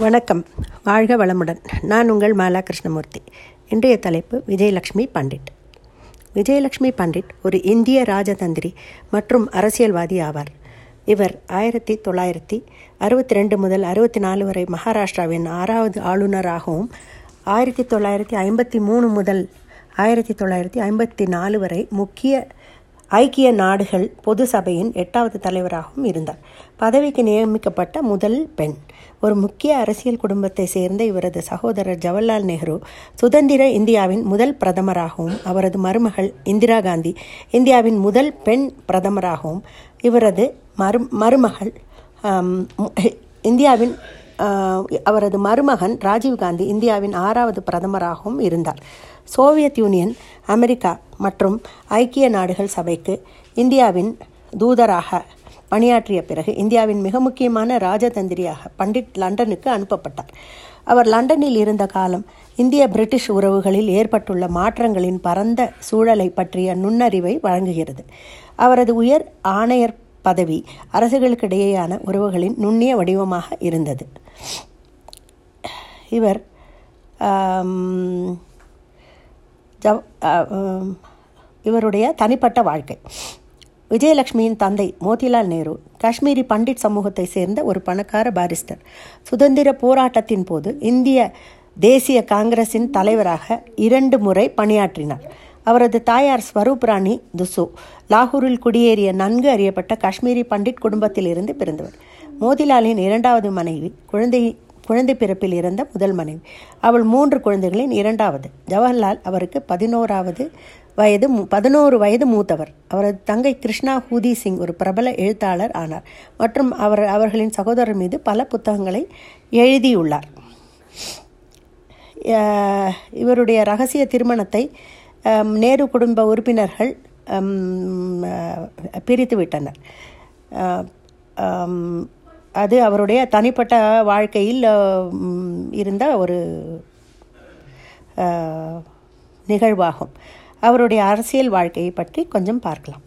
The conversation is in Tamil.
வணக்கம். வாழ்க வளமுடன். நான் உங்கள் மாலா கிருஷ்ணமூர்த்தி இன்றைய தலைப்பு விஜயலட்சுமி பண்டிட். விஜயலட்சுமி பண்டிட் ஒரு இந்திய ராஜதந்திரி மற்றும் அரசியல்வாதி ஆவார். இவர் ஆயிரத்தி தொள்ளாயிரத்தி அறுபத்தி ரெண்டு முதல் அறுபத்தி நாலு வரை மகாராஷ்டிராவின் ஆறாவது ஆளுநராகவும் ஆயிரத்தி தொள்ளாயிரத்தி ஐம்பத்தி மூணு முதல் ஆயிரத்தி தொள்ளாயிரத்தி ஐம்பத்தி நாலு வரை முக்கிய ஐக்கிய நாடுகள் பொது சபையின் எட்டாவது தலைவராகவும் இருந்தார். பதவிக்கு நியமிக்கப்பட்ட முதல் பெண். ஒரு முக்கிய அரசியல் குடும்பத்தை சேர்ந்த இவரது சகோதரர் ஜவஹர்லால் நேரு சுதந்திர இந்தியாவின் முதல் பிரதமராகவும் அவரது மருமகள் இந்திரா காந்தி இந்தியாவின் முதல் பெண் பிரதமராகவும் இவரது மரு மருமகள் இந்தியாவின் அவரது மருமகன் ராஜீவ்காந்தி இந்தியாவின் ஆறாவது பிரதமராகவும் இருந்தார். சோவியத் யூனியன் அமெரிக்கா மற்றும் ஐக்கிய நாடுகள் சபைக்கு இந்தியாவின் தூதராக பணியாற்றிய பிறகு இந்தியாவின் மிக முக்கியமான ராஜதந்திரியாக பண்டிட் லண்டனுக்கு அனுப்பப்பட்டார். அவர் லண்டனில் இருந்த காலம் இந்திய பிரிட்டிஷ் உறவுகளில் ஏற்பட்டுள்ள மாற்றங்களின் பரந்த சூழலை பற்றிய நுண்ணறிவை வழங்குகிறது. அவரது உயர் ஆணையர் பதவி அரசுகளுக்கிடையேயான உறவுகளின் நுண்ணிய வடிவமாக இருந்தது. இவர் இவருடைய தனிப்பட்ட வாழ்க்கை. விஜயலட்சுமியின் தந்தை மோதிலால் நேரு காஷ்மீரி பண்டிட் சமூகத்தை சேர்ந்த ஒரு பணக்கார பாரிஸ்டர். சுதந்திர போராட்டத்தின் போது இந்திய தேசிய காங்கிரசின் தலைவராக இரண்டு முறை பணியாற்றினார். அவரது தாயார் ஸ்வரூப் ராணி துசு லாகூரில் குடியேறிய நன்கு அறியப்பட்ட காஷ்மீரி பண்டிட் குடும்பத்தில் இருந்து பிறந்தவர். மோதிலாலின் இரண்டாவது மனைவி குழந்தை குழந்தை பிறப்பில் இருந்த முதல் மனைவி. அவள் மூன்று குழந்தைகளின் இரண்டாவது. ஜவஹர்லால் அவருக்கு பதினோராவது வயது பதினோரு வயது மூத்தவர். அவரது தங்கை கிருஷ்ணா ஹூதி சிங் ஒரு பிரபல எழுத்தாளர் ஆனார் மற்றும் அவர் அவர்களின் சகோதரர் மீது பல புத்தகங்களை எழுதியுள்ளார். இவருடைய ரகசிய திருமணத்தை நேரு குடும்ப உறுப்பினர்கள் பிரித்து விட்டனர். அது அவருடைய தனிப்பட்ட வாழ்க்கையில் இருந்த ஒரு நிகழ்வாகும். அவருடைய அரசியல் வாழ்க்கையை பற்றி கொஞ்சம் பார்க்கலாம்.